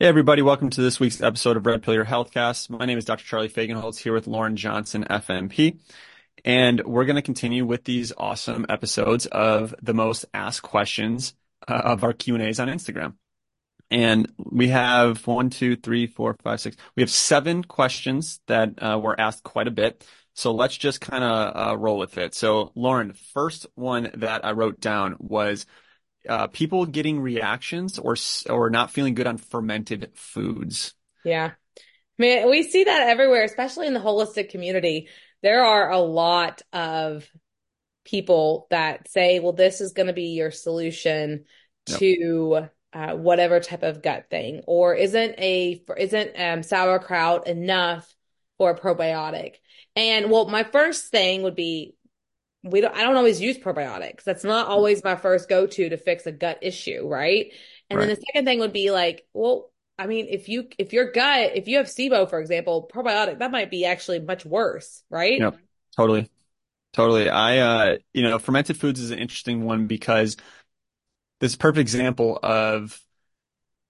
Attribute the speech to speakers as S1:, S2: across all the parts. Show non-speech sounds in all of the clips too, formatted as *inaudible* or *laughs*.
S1: Hey, everybody. Welcome to this week's episode of Red Pill Your Healthcast. My name is Dr. Charlie Fagenholtz here with Lauren Johnson, FNP. And we're going to continue with these awesome episodes of the most asked questions uh, of our Q&As on Instagram. And we have one, two, three, four, five, six. We have seven questions that uh, were asked quite a bit. So let's just kind of uh, roll with it. So Lauren, first one that I wrote down was uh, people getting reactions or or not feeling good on fermented foods.
S2: Yeah. I mean, we see that everywhere, especially in the holistic community. There are a lot of people that say, well, this is going to be your solution yep. to uh, whatever type of gut thing, or isn't a isn't um, sauerkraut enough for a probiotic? And well, my first thing would be we don't I don't always use probiotics. That's not always my first go to to fix a gut issue, right? And right. then the second thing would be like, well, I mean, if you if your gut, if you have SIBO, for example, probiotic, that might be actually much worse, right?
S1: Yep. Totally. Totally. I uh you know, fermented foods is an interesting one because this perfect example of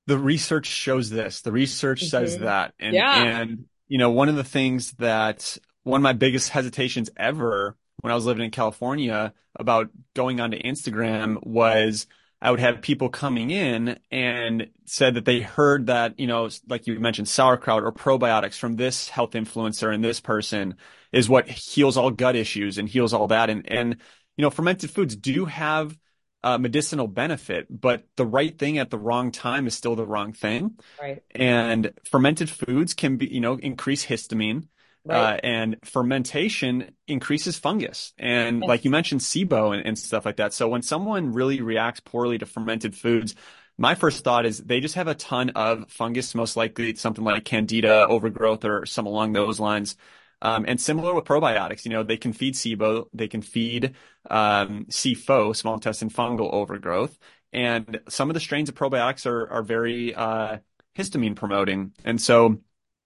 S1: the research shows this. The research mm-hmm. says that. And yeah. and you know, one of the things that one of my biggest hesitations ever when I was living in California about going onto Instagram was I would have people coming in and said that they heard that, you know, like you mentioned, sauerkraut or probiotics from this health influencer and this person is what heals all gut issues and heals all that. And, and, you know, fermented foods do have uh, medicinal benefit, but the right thing at the wrong time is still the wrong thing.
S2: Right.
S1: And fermented foods can be, you know, increase histamine. Right. Uh, and fermentation increases fungus. And yes. like you mentioned, SIBO and, and stuff like that. So when someone really reacts poorly to fermented foods, my first thought is they just have a ton of fungus, most likely something like candida overgrowth or some along those lines. Um, and similar with probiotics, you know, they can feed SIBO, they can feed um, SIFO, small intestine fungal overgrowth. And some of the strains of probiotics are, are very uh, histamine promoting. And so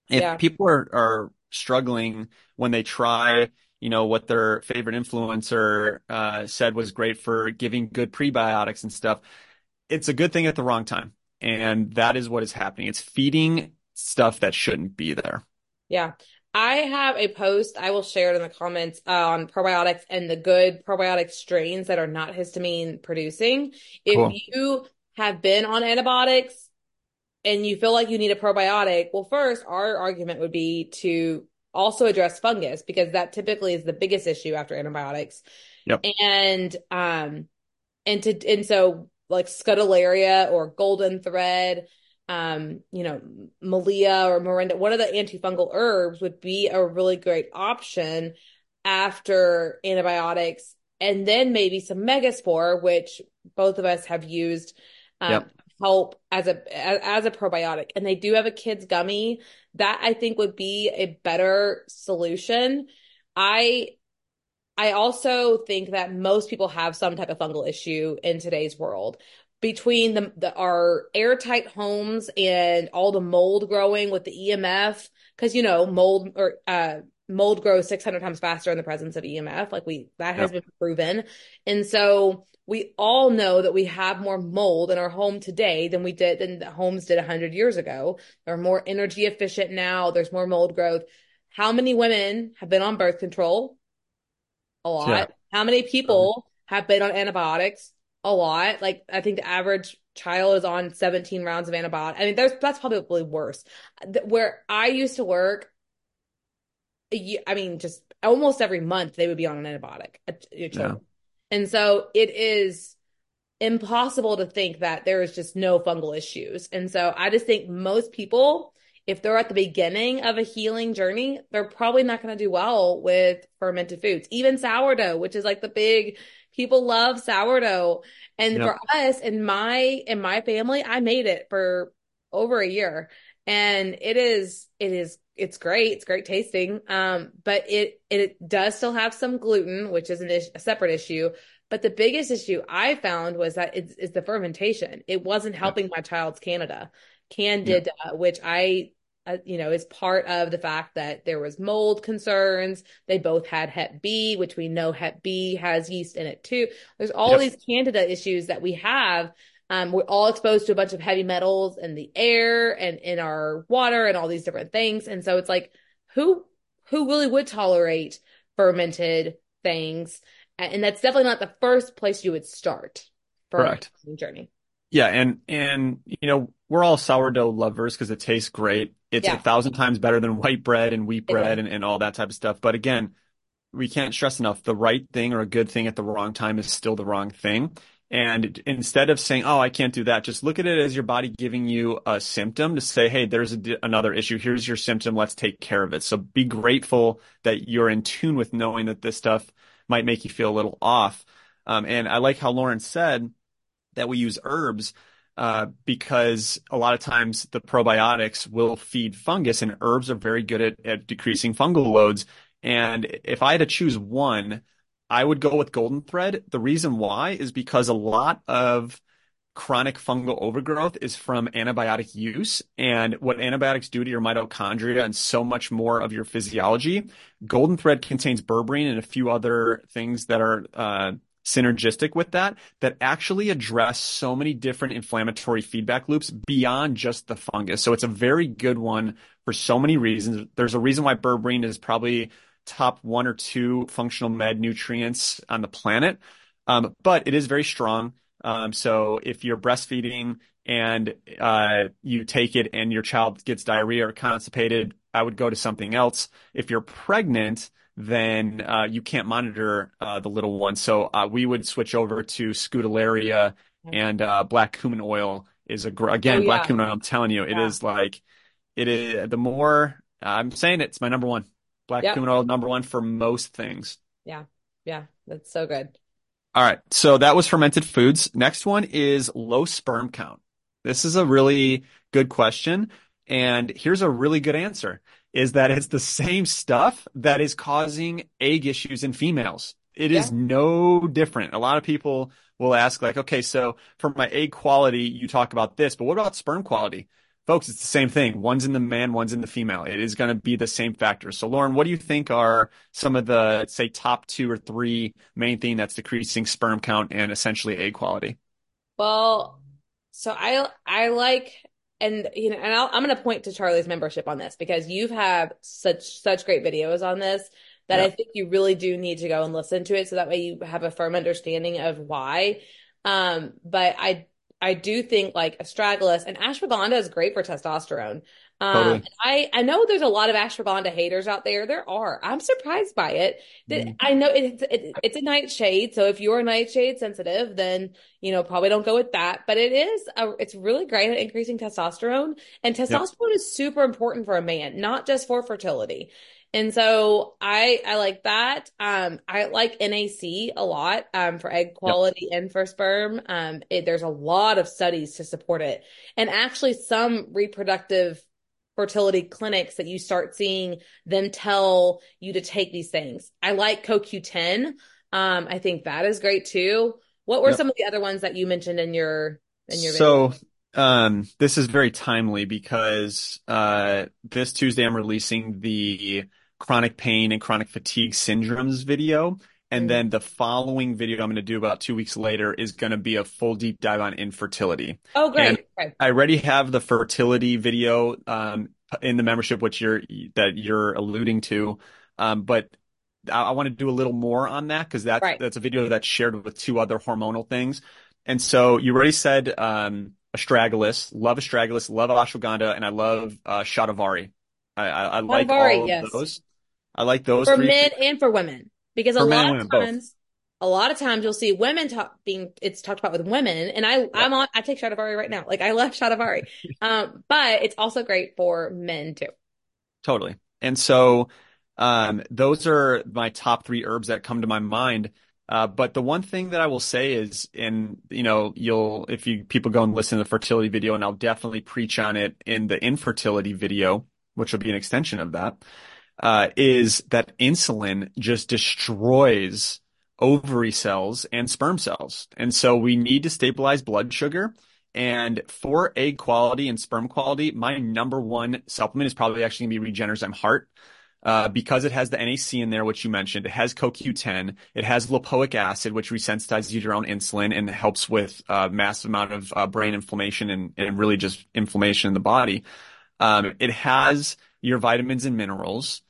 S1: if yeah. people are, are struggling when they try you know what their favorite influencer uh, said was great for giving good prebiotics and stuff. It's a good thing at the wrong time and that is what is happening. It's feeding stuff that shouldn't be there.
S2: Yeah. I have a post i will share it in the comments on probiotics and the good probiotic strains that are not histamine producing. If cool. you have been on antibiotics and you feel like you need a probiotic, well, first, our argument would be to also address fungus because that typically is the biggest issue after antibiotics.
S1: Yep.
S2: And um and to and so like scutellaria or golden thread, um, you know, Melia or Morinda, one of the antifungal herbs would be a really great option after antibiotics. And then maybe some megaspore, which both of us have used. Um, yep help as a as a probiotic and they do have a kids gummy that i think would be a better solution. I i also think that most people have some type of fungal issue in today's world. Between the, the our airtight homes and all the mold growing with the emf because you know mold or uh mold grows 600 times faster in the presence of emf like we that has yep. been proven and so we all know that we have more mold in our home today than we did than the homes did 100 years ago. They're more energy efficient now. There's more mold growth. How many women have been on birth control? A lot. Yeah. How many people uh-huh. have been on antibiotics? A lot. Like I think the average child is on 17 rounds of antibiotics. I mean, there's that's probably worse. Where I used to work, I mean, just almost every month they would be on an antibiotic. Yeah. And so it is impossible to think that there is just no fungal issues. And so I just think most people, if they're at the beginning of a healing journey, they're probably not going to do well with fermented foods, even sourdough, which is like the big, people love sourdough. And yep. for us in my, in my family, I made it for over a year and it is, it is it's great. It's great tasting. Um, but it, it does still have some gluten, which is an is- a separate issue. But the biggest issue I found was that it's, it's the fermentation. It wasn't helping my child's Candida, Candida, yeah. which I, uh, you know, is part of the fact that there was mold concerns. They both had Hep B, which we know Hep B has yeast in it too. There's all yep. these Candida issues that we have Um, we're all exposed to a bunch of heavy metals in the air and in our water and all these different things. And so it's like, who who really would tolerate fermented things? And that's definitely not the first place you would start for
S1: Correct.
S2: a journey.
S1: Yeah, and and you know we're all sourdough lovers because it tastes great. It's
S2: Yeah.
S1: a thousand times better than white bread and wheat bread and, and all that type of stuff. But again, we can't stress enough the right thing or a good thing at the wrong time is still the wrong thing. And instead of saying, "Oh, I can't do that," just look at it as your body giving you a symptom to say, "Hey, there's another issue. Here's your symptom. Let's take care of it." So be grateful that you're in tune with knowing that this stuff might make you feel a little off. Um, and I like how Lauren said that we use herbs uh, because a lot of times the probiotics will feed fungus, and herbs are very good at, at decreasing fungal loads. And if I had to choose one, I would go with golden thread. The reason why is because a lot of chronic fungal overgrowth is from antibiotic use and what antibiotics do to your mitochondria and so much more of your physiology. Golden thread contains berberine and a few other things that are uh, synergistic with that that actually address so many different inflammatory feedback loops beyond just the fungus. So it's a very good one for so many reasons. There's a reason why berberine is probably top one or two functional med nutrients on the planet. Um, but it is very strong. Um, so if you're breastfeeding and uh, you take it and your child gets diarrhea or constipated, I would go to something else. If you're pregnant, then uh, you can't monitor uh, the little one. So uh, we would switch over to Scutellaria and uh, black cumin oil is a gr- again
S2: Oh,
S1: black cumin oil. I'm telling you, it
S2: Yeah.
S1: is like it is the more I'm saying it, it's my number one. Black
S2: Yep.
S1: cumin oil number one for most things.
S2: Yeah. Yeah. That's so good.
S1: All right. So that was fermented foods. Next one is low sperm count. This is a really good question. And here's a really good answer is that it's the same stuff that is causing egg issues in females. It is no different. A lot of people will ask like, okay, so for my egg quality, you talk about this, but what about sperm quality? Folks, it's the same thing. One's in the man, one's in the female. It is going to be the same factors. So Lauren, what do you think are some of the, say, top two or three main thing that's decreasing sperm count and essentially egg quality?
S2: Well, so I I like and you know and I'll, I'm going to point to Charlie's membership on this because you've had such such great videos on this that
S1: Yeah.
S2: I think you really do need to go and listen to it so that way you have a firm understanding of why. Um, but I I do think like astragalus and ashwagandha is great for testosterone. Um,
S1: Totally.
S2: I I know there's a lot of ashwagandha haters out there. There are. I'm surprised by it.
S1: Mhm.
S2: I know it's it, it's a nightshade, so if you're nightshade sensitive, then you know probably don't go with that. But it is a, it's really great at increasing testosterone, and testosterone is super important for a man, not just for fertility. And so I I like that. Um, I like NAC a lot um, for egg quality and for sperm. Um, it, there's a lot of studies to support it, and actually some reproductive fertility clinics that you start seeing them tell you to take these things. I like CoQ10. Um, I think that is great too. What were
S1: Yep.
S2: some of the other ones that you mentioned in your in your video?
S1: So, um, this is very timely because uh, this Tuesday I'm releasing the chronic pain and chronic fatigue syndromes video. And
S2: Mhm.
S1: then the following video I'm going to do about two weeks later is going to be a full deep dive on infertility.
S2: Oh, great. Okay.
S1: I already have the fertility video um, in the membership, which you're that you're alluding to, um, but I, I want to do a little more on that because that's
S2: Right.
S1: that's a video that's shared with two other hormonal things. And so you already said um, astragalus, love astragalus, love ashwagandha, and I love uh, shatavari. I, I, I like all of
S2: yes.
S1: those. I like those
S2: For men and for women. Because a
S1: For men
S2: lot of
S1: women, both.
S2: times a lot of times you'll see women talk being it's talked about with women and I I'm on I take Shatavari right now. Like I love Shatavari. *laughs* Um, but it's also great for men too.
S1: Totally. And so, um, those are my top three herbs that come to my mind. Uh, but the one thing that I will say is, and you know, you'll, if you people go and listen to the fertility video, and I'll definitely preach on it in the infertility video, which will be an extension of that, uh, is that insulin just destroys ovary cells and sperm cells. And so we need to stabilize blood sugar. And for egg quality and sperm quality, my number one supplement is probably actually gonna be Regenerzyme Heart. uh, because it has the NAC in there, which you mentioned. It has CoQ10. It has lipoic acid, which resensitizes you to your own insulin and helps with a uh, massive amount of uh, brain inflammation and, and really just inflammation in the body. Um, it has your vitamins and minerals.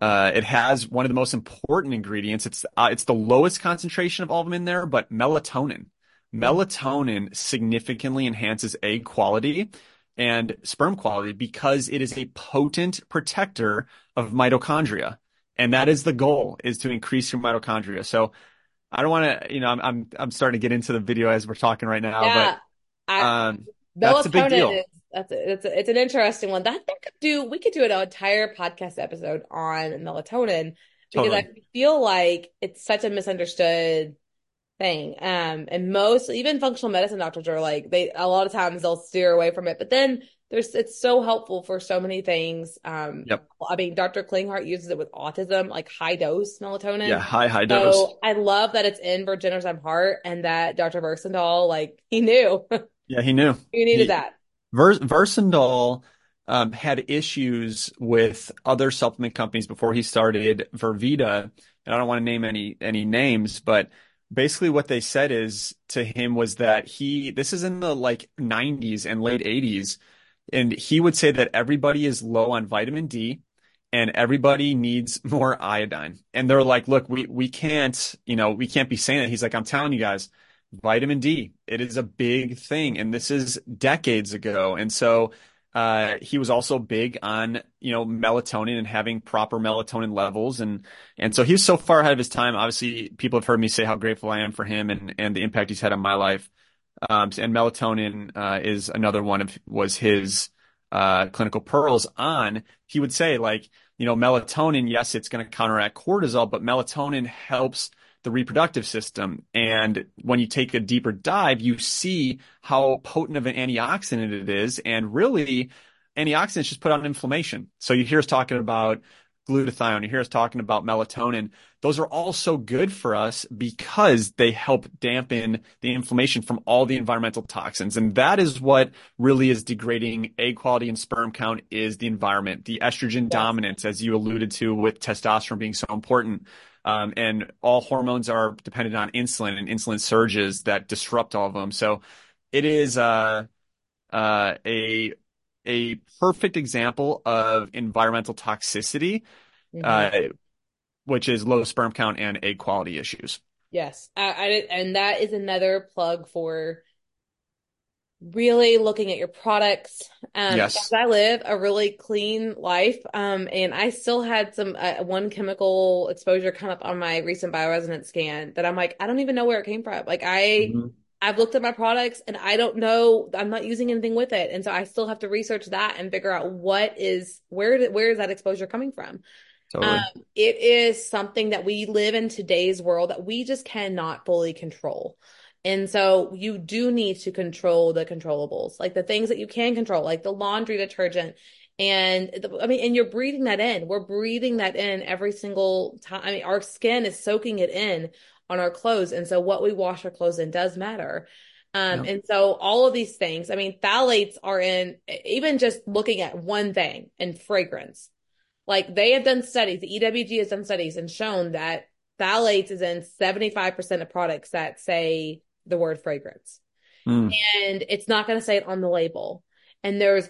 S1: Uh, it has one of the most important ingredients. It's uh, it's the lowest concentration of all of them in there, but melatonin. Melatonin significantly enhances egg quality and sperm quality because it is a potent protector of mitochondria. And that is the goal is to increase your mitochondria. So I don't want to, you know, I'm, I'm, I'm starting to get into the video as we're talking right now, yeah, but, um, that's a big deal. Is,
S2: that's a, it's a, it's an interesting one that, that could do, we could do an entire podcast episode on melatonin because totally. I feel like it's such a misunderstood thing. Um, and most, even functional medicine doctors are like, they, a lot of times they'll steer away from it, but then there's, it's so helpful for so many things. Um,
S1: yep.
S2: I mean, Dr. Klinghardt uses it with autism, like high dose melatonin.
S1: Yeah, high, high dose. So
S2: I love that it's in Generzyme Heart and that Dr. Versendaal, like, he knew. *laughs*
S1: yeah, he knew.
S2: he needed he, that.
S1: Vers- Versendaal, um, had issues with other supplement companies before he started Vervita. And I don't want to name any, any names, but basically what they said is to him was that he this is in the like 90s and late 80s and he would say that everybody is low on vitamin D and everybody needs *laughs* more iodine and they're like look we we can't you know we can't be saying that he's like I'm telling you guys vitamin D it is a big thing and this is decades ago and so uh, he was also big on, you know, melatonin and having proper melatonin levels. And, and so was so far ahead of his time. Obviously, people have heard me say how grateful I am for him and, and the impact he's had on my life. Um, and melatonin, uh, is another one of, was his, uh, clinical pearls on. He would say like, you know, melatonin, yes, it's going to counteract cortisol, but melatonin helps the reproductive system. And when you take a deeper dive, you see how potent of an antioxidant it is. And really, antioxidants just put on inflammation. So you hear us talking about glutathione, you hear us talking about melatonin. Those are all so good for us because they help dampen the inflammation from all the environmental toxins. And that is what really is degrading egg quality and sperm count is the environment, the estrogen dominance, as you alluded to with testosterone being so important. Um, and all hormones are dependent on insulin and insulin surges that disrupt all of them. So it is uh, uh, a a perfect example of environmental toxicity, mm-hmm. uh, which is low sperm count and egg quality issues.
S2: Yes, I, I, and that is another plug for really looking at your products. Um,
S1: yes.
S2: I live a really clean life. Um, and I still had some, uh, one chemical exposure come up on my recent bioresonance scan that I'm like, I don't even know where it came from. Like I, mm-hmm. I've looked at my products and I don't know, I'm not using anything with it. And so I still have to research that and figure out what is, where, where is that exposure coming from? Totally. Um, it is something that we live in today's world that we just cannot fully control. And so you do need to control the controllables, like the things that you can control, like the laundry detergent. And the, I mean, and you're breathing that in. We're breathing that in every single time. I mean, our skin is soaking it in on our clothes. And so what we wash our clothes in does matter. Um, and so all of these things, I mean, phthalates are in even just looking at one thing in fragrance. Like they have done studies, the EWG has done studies and shown that phthalates is in 75% of products that say the word fragrance. Mm. And it's not going to say it on the label. And there's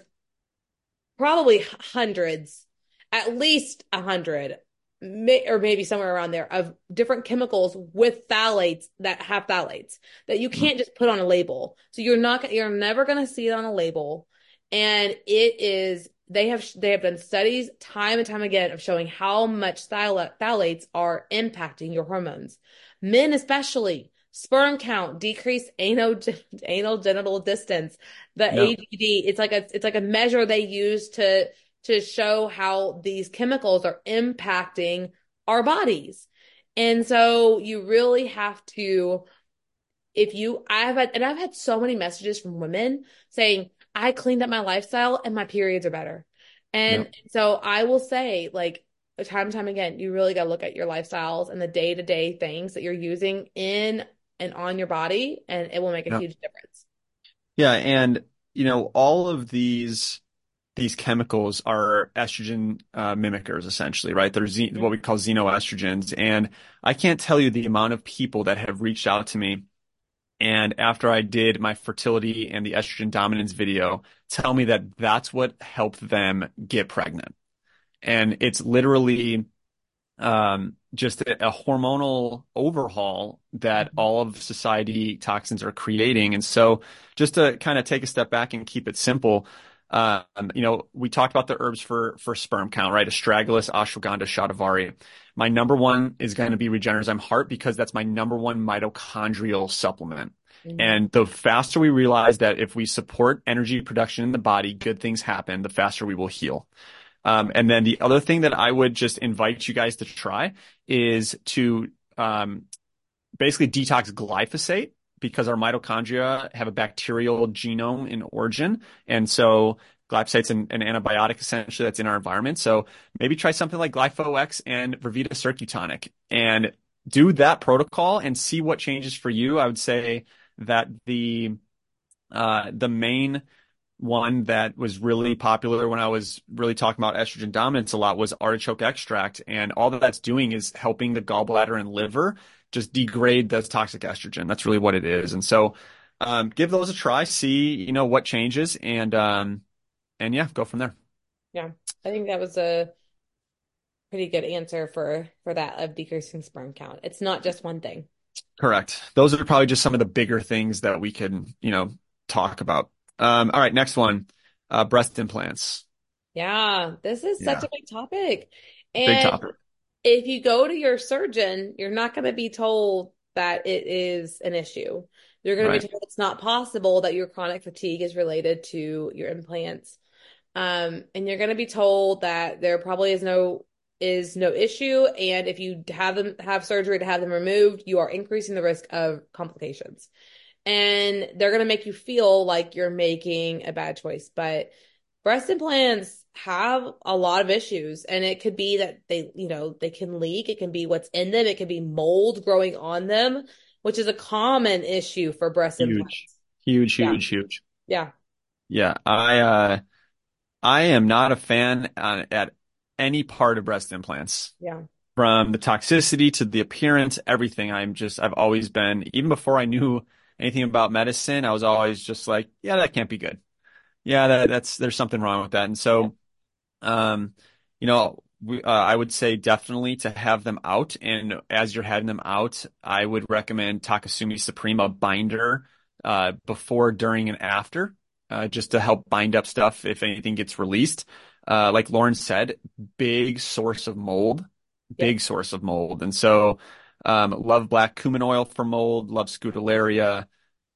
S2: probably hundreds, at least a hundred, or maybe somewhere around there of different chemicals with phthalates that have phthalates that you can't just put on a label. So you're not, you're never going to see it on a label. And it is, they have, they have done studies time and time again of showing how much phthalates are impacting your hormones. Men, especially, sperm count, decreased anal *laughs* anal genital distance, the yep. AGD. It's like a it's like a measure they use to to show how these chemicals are impacting our bodies. And so you really have to if you I've had and I've had so many messages from women saying I cleaned up my lifestyle and my periods are better. And so I will say like time and time again, you really got to look at your lifestyles and the day to day things that you're using in and on your body and it will make a yeah. huge difference.
S1: Yeah. And, you know, all of these, these chemicals are estrogen uh, mimickers, essentially, right? They're ze- what we call xenoestrogens. And I can't tell you the amount of people that have reached out to me. And after I did my fertility and the estrogen dominance video, tell me that that's what helped them get pregnant. And it's literally um, just a, a, hormonal overhaul that mm-hmm. all of society toxins are creating. And so just to kind of take a step back and keep it simple, um, you know, we talked about the herbs for, for sperm count, right? Astragalus, ashwagandha, shatavari. My number one is going to be Regenerzyme Heart because that's my number one mitochondrial supplement. Mm-hmm. And the faster we realize that if we support energy production in the body, good things happen, the faster we will heal. Um, and then the other thing that I would just invite you guys to try is to um, basically detox glyphosate because our mitochondria have a bacterial genome in origin. And so glyphosate's an, an antibiotic essentially that's in our environment. So maybe try something like GlyphoX and Vervita Circutonic and do that protocol and see what changes for you. I would say that the uh, the main one that was really popular when I was really talking about estrogen dominance a lot was artichoke extract. And all that that's doing is helping the gallbladder and liver just degrade the toxic estrogen. That's really what it is. And so, um, give those a try, see, you know, what changes and, um, and yeah, go from there.
S2: Yeah. I think that was a pretty good answer for, for that of decreasing sperm count. It's not just one thing.
S1: Correct. Those are probably just some of the bigger things that we can, you know, talk about. Um, all right, next one, uh, breast implants.
S2: Yeah, this is such yeah. a big topic.
S1: And big topic.
S2: If you go to your surgeon, you're not going to be told that it is an issue. You're going right. to be told it's not possible that your chronic fatigue is related to your implants. Um, and you're going to be told that there probably is no is no issue and if you have them have surgery to have them removed you are increasing the risk of complications and they're going to make you feel like you're making a bad choice. But breast implants have a lot of issues and it could be that they, you know, they can leak. It can be what's in them. It can be mold growing on them, which is a common issue for breast
S1: huge,
S2: implants.
S1: Huge, huge, yeah. huge.
S2: Yeah.
S1: Yeah. I, uh, I am not a fan uh, at any part of breast implants.
S2: Yeah.
S1: From the toxicity to the appearance, everything. I'm just, I've always been, even before I knew anything about medicine, I was always just like, yeah, that can't be good. Yeah, that, that's there's something wrong with that. And so, um, you know, we, uh, I would say definitely to have them out. And as you're having them out, I would recommend Takesumi Suprema binder uh, before, during, and after, uh, just to help bind up stuff if anything gets released. Uh, like Lauren said, big source of mold, big yeah. source of mold. And so um, love black cumin oil for mold, love scutellaria,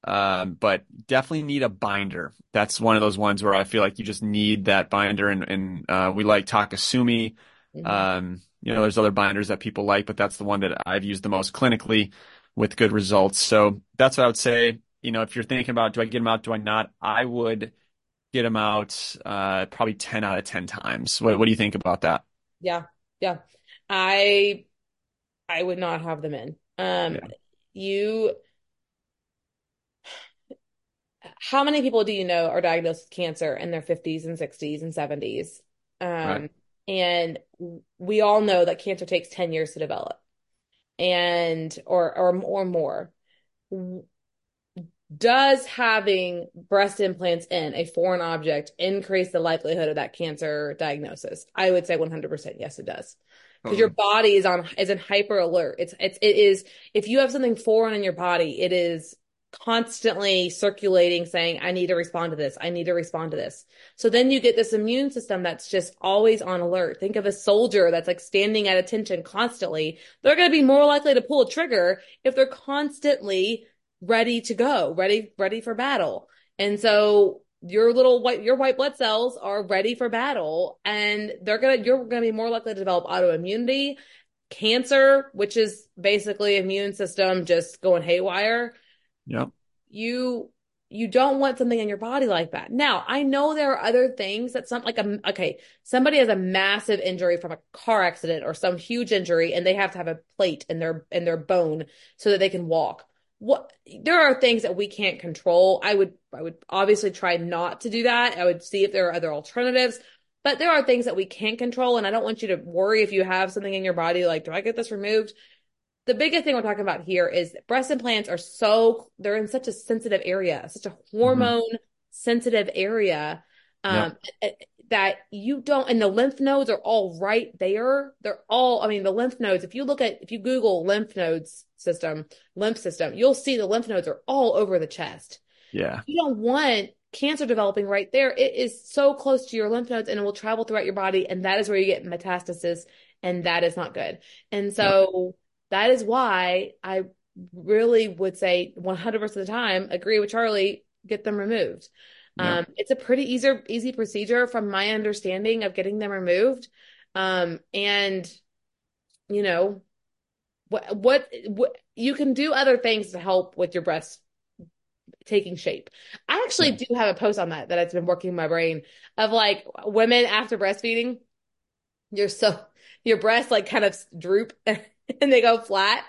S1: um, but definitely need a binder. That's one of those ones where I feel like you just need that binder, and, and uh, we like Takesumi. Mm-hmm. Um, you know, there's other binders that people like, but that's the one that I've used the most clinically with good results. So that's what I would say. You know, if you're thinking about do I get them out, do I not? I would get them out uh, probably 10 out of 10 times. What, what do you think about that?
S2: Yeah. Yeah. I I would not have them in. Um, yeah. you, how many people do you know are diagnosed with cancer in their 50s and 60s and 70s? Um, right. and we all know that cancer takes 10 years to develop and, or, or, or more. Does having breast implants in a foreign object increase the likelihood of that cancer diagnosis? I would say 100% yes, it does because your body is on is in hyper alert. It's it's it is if you have something foreign in your body, it is constantly circulating saying I need to respond to this. I need to respond to this. So then you get this immune system that's just always on alert. Think of a soldier that's like standing at attention constantly. They're going to be more likely to pull a trigger if they're constantly ready to go, ready ready for battle. And so your little white your white blood cells are ready for battle and they're gonna you're gonna be more likely to develop autoimmunity. Cancer which is basically immune system just going haywire.
S1: Yep.
S2: You you don't want something in your body like that. Now i know there are other things that some like a okay somebody has a massive injury from a car accident or some huge injury and they have to have a plate in their in their bone so that they can walk what there are things that we can't control. I would I would obviously try not to do that. I would see if there are other alternatives. But there are things that we can't control, and I don't want you to worry if you have something in your body like, do I get this removed? The biggest thing we're talking about here is breast implants are so they're in such a sensitive area, such a hormone mm-hmm. sensitive area. Um, yep. That you don't, and the lymph nodes are all right there. They're all, I mean, the lymph nodes, if you look at, if you Google lymph nodes system, lymph system, you'll see the lymph nodes are all over the chest.
S1: Yeah.
S2: You don't want cancer developing right there. It is so close to your lymph nodes and it will travel throughout your body. And that is where you get metastasis. And that is not good. And so that is why I really would say 100% of the time, agree with Charlie, get them removed. Yeah. Um, it's a pretty easy, easy procedure from my understanding of getting them removed. Um, and you know, what, what, what, you can do other things to help with your breast taking shape. I actually yeah. do have a post on that that has been working my brain of like women after breastfeeding, you're so, your breasts like kind of droop *laughs* and they go flat.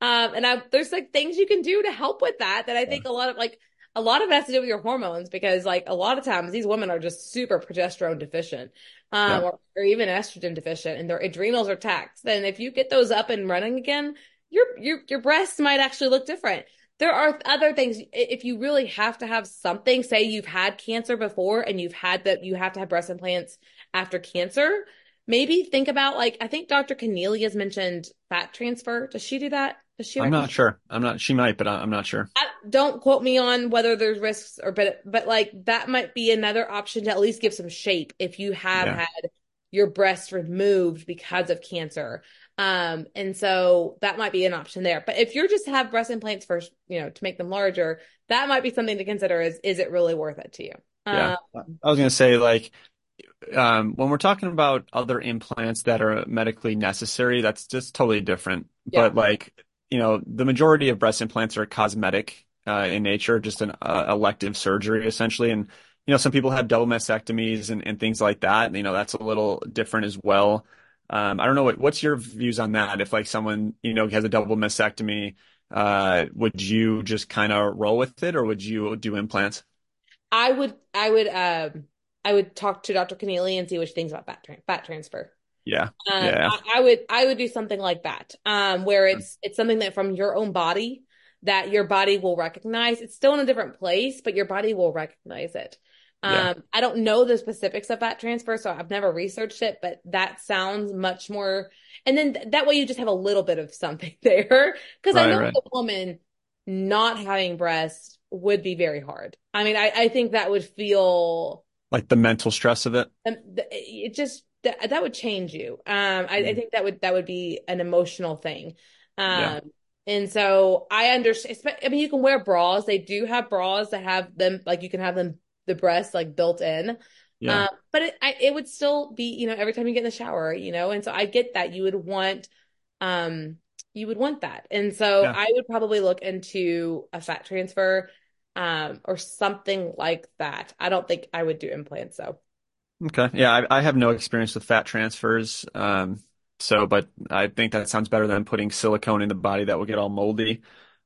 S2: Um, and I, there's like things you can do to help with that, that I think yeah. a lot of like, a lot of it has to do with your hormones because like a lot of times these women are just super progesterone deficient um, yeah. or, or, even estrogen deficient and their adrenals are taxed then if you get those up and running again your your your breasts might actually look different there are other things if you really have to have something say you've had cancer before and you've had that you have to have breast implants after cancer maybe think about like i think dr has mentioned fat transfer does she do that does she
S1: i'm not sure i'm not she might but i'm not sure
S2: I, don't quote me on whether there's risks or but but like that might be another option to at least give some shape if you have yeah. had your breast removed because of cancer um, and so that might be an option there. But if you're just have breast implants first, you know, to make them larger, that might be something to consider is is it really worth it to you?
S1: Yeah. Um, I was gonna say like um, when we're talking about other implants that are medically necessary, that's just totally different. Yeah. But like, you know, the majority of breast implants are cosmetic uh, in nature, just an uh, elective surgery essentially. And, you know, some people have double mastectomies and, and things like that. And, you know, that's a little different as well. Um, I don't know what what's your views on that. If like someone you know has a double mastectomy, uh, would you just kind of roll with it, or would you do implants?
S2: I would. I would. Um, I would talk to Dr. Connealy and see what she thinks about fat, tra- fat transfer.
S1: Yeah. Um, yeah.
S2: I, I, would. I would do something like that, um, where it's it's something that from your own body that your body will recognize. It's still in a different place, but your body will recognize it. Yeah. Um, I don't know the specifics of that transfer, so I've never researched it, but that sounds much more. And then th- that way you just have a little bit of something *laughs* there. Cause right, I know right. the woman not having breasts would be very hard. I mean, I, I think that would feel
S1: like the mental stress of it.
S2: Um, it just, that, that would change you. Um, I, mm. I, think that would, that would be an emotional thing. Um, yeah. And so I understand. I mean, you can wear bras. They do have bras that have them, like you can have them the breast like built in. Yeah. Uh, but it, I, it would still be, you know, every time you get in the shower, you know, and so I get that you would want, um, you would want that. And so yeah. I would probably look into a fat transfer, um, or something like that. I don't think I would do implants though.
S1: Okay. Yeah. I, I have no experience with fat transfers. Um, so, but I think that sounds better than putting silicone in the body that will get all moldy.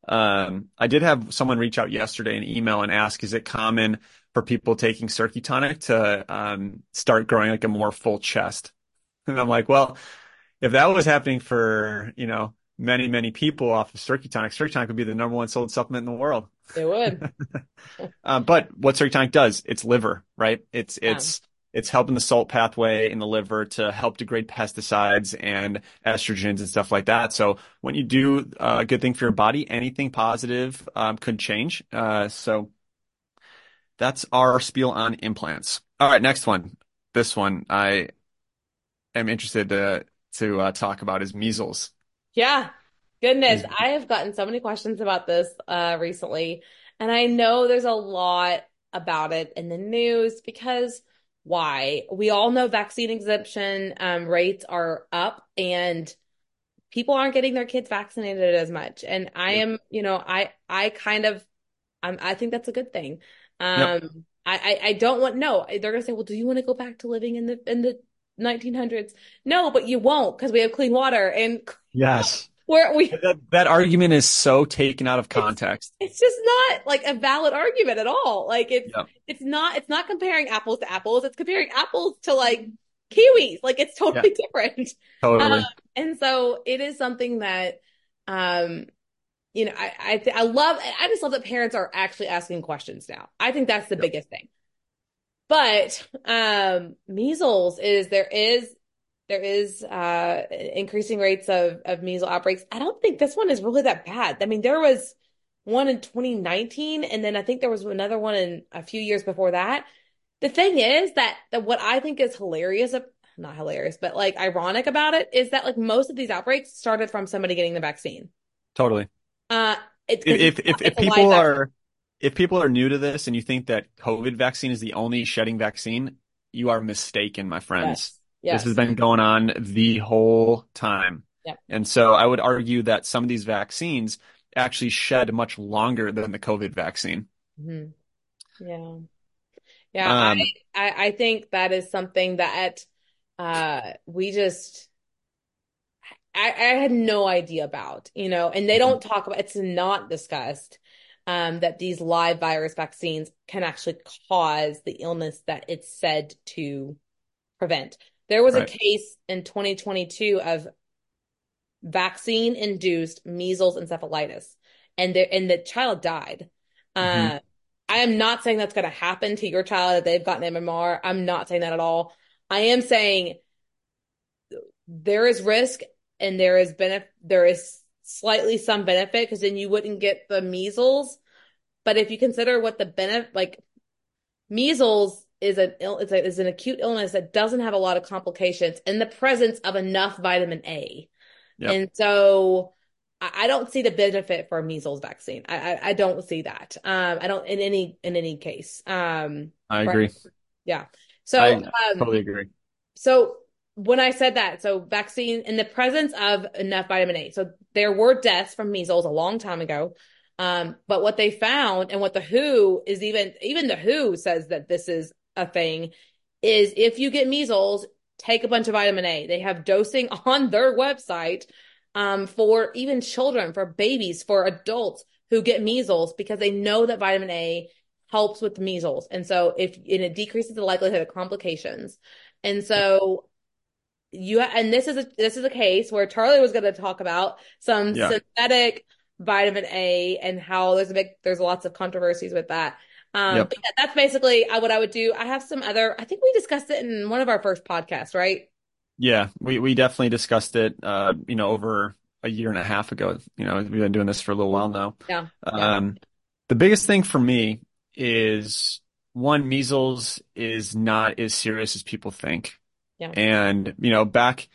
S1: Um, I did have someone reach out yesterday an email and ask, is it common for people taking Cirq Tonic to um, start growing like a more full chest. And I'm like, well, if that was happening for, you know, many, many people off of Cirq Tonic, Circuitonic would be the number one sold supplement in the world.
S2: It would.
S1: um, *laughs* *laughs* but what Cirq Tonic does, it's liver, right? It's, yeah. it's, it's helping the salt pathway in the liver to help degrade pesticides and estrogens and stuff like that. So when you do a good thing for your body, anything positive um, could change. Uh, so that's our spiel on implants. All right, next one. This one I am interested to to uh, talk about is measles.
S2: Yeah, goodness, I have gotten so many questions about this uh, recently, and I know there's a lot about it in the news because why? We all know vaccine exemption um, rates are up, and people aren't getting their kids vaccinated as much. And I am, you know, I I kind of, I'm, I think that's a good thing. Um, yep. I, I, I don't want, no, they're going to say, well, do you want to go back to living in the, in the 1900s? No, but you won't because we have clean water and
S1: yes, *laughs*
S2: where we
S1: that, that argument is so taken out of context.
S2: It's, it's, just not like a valid argument at all. Like it's
S1: yep.
S2: it's not it's not comparing apples to apples. It's comparing apples to like kiwis. Like it's totally yeah. different.
S1: Totally. Um,
S2: and so it is something that um you know, I I, th- I love I just love that parents are actually asking questions now. I think that's the yep. biggest thing. But um measles is there is there is uh increasing rates of of measles outbreaks. I don't think this one is really that bad. I mean, there was one in 2019 and then I think there was another one in a few years before that. The thing is that that what I think is hilarious not hilarious, but like ironic about it is that like most of these outbreaks started from somebody getting the vaccine.
S1: Totally.
S2: Uh,
S1: if if if, if people are if people are new to this and you think that COVID vaccine is the only shedding vaccine, you are mistaken, my friends. Yes. Yes. This has been going on the whole time.
S2: Yep.
S1: And so I would argue that some of these vaccines actually shed much longer than the COVID vaccine.
S2: Mm-hmm. Yeah. Yeah. Um, I, I, I think that is something that uh, we just I, I had no idea about, you know, and they don't talk about it's not discussed um, that these live virus vaccines can actually cause the illness that it's said to prevent. There was right. a case in 2022 of vaccine induced measles encephalitis and the, and the child died. Mm-hmm. Uh, I am not saying that's going to happen to your child that they've gotten MMR. I'm not saying that at all. I am saying there is risk and there is benefit. There is slightly some benefit because then you wouldn't get the measles. But if you consider what the benefit, like measles is an ill, it's, a, is an acute illness that doesn't have a lot of complications in the presence of enough vitamin A. Yep. And so I don't see the benefit for a measles vaccine. I, I, I don't see that. Um, I don't in any in any case. Um,
S1: I agree.
S2: Yeah. So
S1: I um, totally agree.
S2: So when I said that, so vaccine in the presence of enough vitamin A. So there were deaths from measles a long time ago. Um, but what they found and what the WHO is even, even the WHO says that this is a thing is if you get measles, take a bunch of vitamin A. They have dosing *laughs* on their website, um, for even children, for babies, for adults who get measles because they know that vitamin A helps with measles. And so if, and it decreases the likelihood of complications. And so you, and this is a, this is a case where Charlie was going to talk about some yeah. synthetic vitamin A and how there's a big, there's lots of controversies with that. Um, yep. yeah, that's basically uh, what I would do. I have some other, I think we discussed it in one of our first podcasts, right?
S1: Yeah, we, we definitely discussed it, uh, you know, over a year and a half ago. You know, we've been doing this for a little while now.
S2: Yeah.
S1: Um, the biggest thing for me is one, measles is not as serious as people think.
S2: Yeah.
S1: And, you know, back,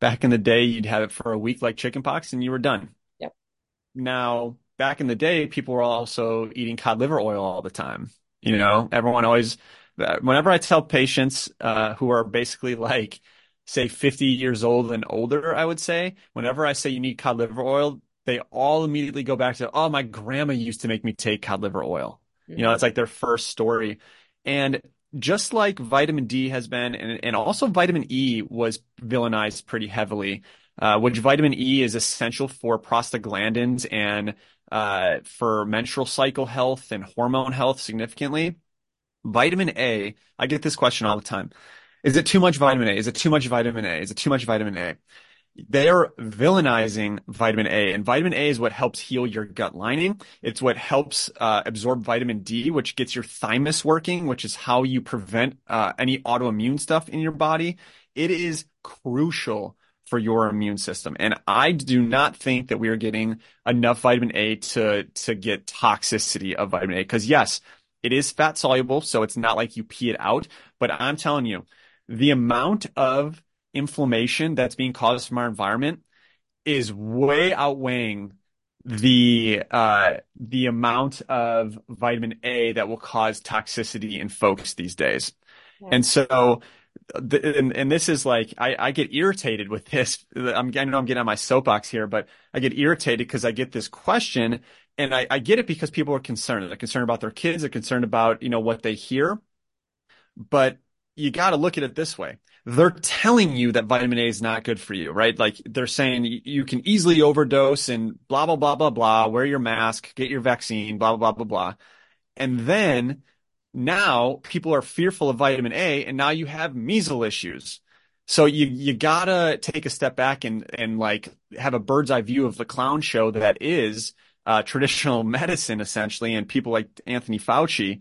S1: back in the day, you'd have it for a week like chickenpox and you were done.
S2: Yep.
S1: Now, back in the day, people were also eating cod liver oil all the time. You know, everyone always, whenever I tell patients, uh, who are basically like, say 50 years old and older, I would say, whenever I say you need cod liver oil, they all immediately go back to, oh, my grandma used to make me take cod liver oil. You know, it's like their first story. And just like vitamin D has been, and, and also vitamin E was villainized pretty heavily, uh, which vitamin E is essential for prostaglandins and uh, for menstrual cycle health and hormone health significantly. Vitamin A, I get this question all the time. Is it too much vitamin A? Is it too much vitamin A? Is it too much vitamin A? They're villainizing vitamin A, and vitamin A is what helps heal your gut lining. It's what helps uh, absorb vitamin D, which gets your thymus working, which is how you prevent uh, any autoimmune stuff in your body. It is crucial for your immune system, and I do not think that we are getting enough vitamin A to to get toxicity of vitamin A. Because yes, it is fat soluble, so it's not like you pee it out. But I'm telling you, the amount of inflammation that's being caused from our environment is way outweighing the uh, the amount of vitamin A that will cause toxicity in folks these days. Yeah. And so the, and, and this is like I, I get irritated with this. I'm I know I'm getting on my soapbox here, but I get irritated because I get this question and I, I get it because people are concerned. They're concerned about their kids, they're concerned about, you know, what they hear. But you got to look at it this way. They're telling you that vitamin A is not good for you, right? Like they're saying you can easily overdose and blah, blah, blah, blah, blah, wear your mask, get your vaccine, blah, blah, blah, blah, blah. And then now people are fearful of vitamin A and now you have measles issues. So you, you gotta take a step back and, and like have a bird's eye view of the clown show that is, uh, traditional *laughs* medicine essentially and people like Anthony Fauci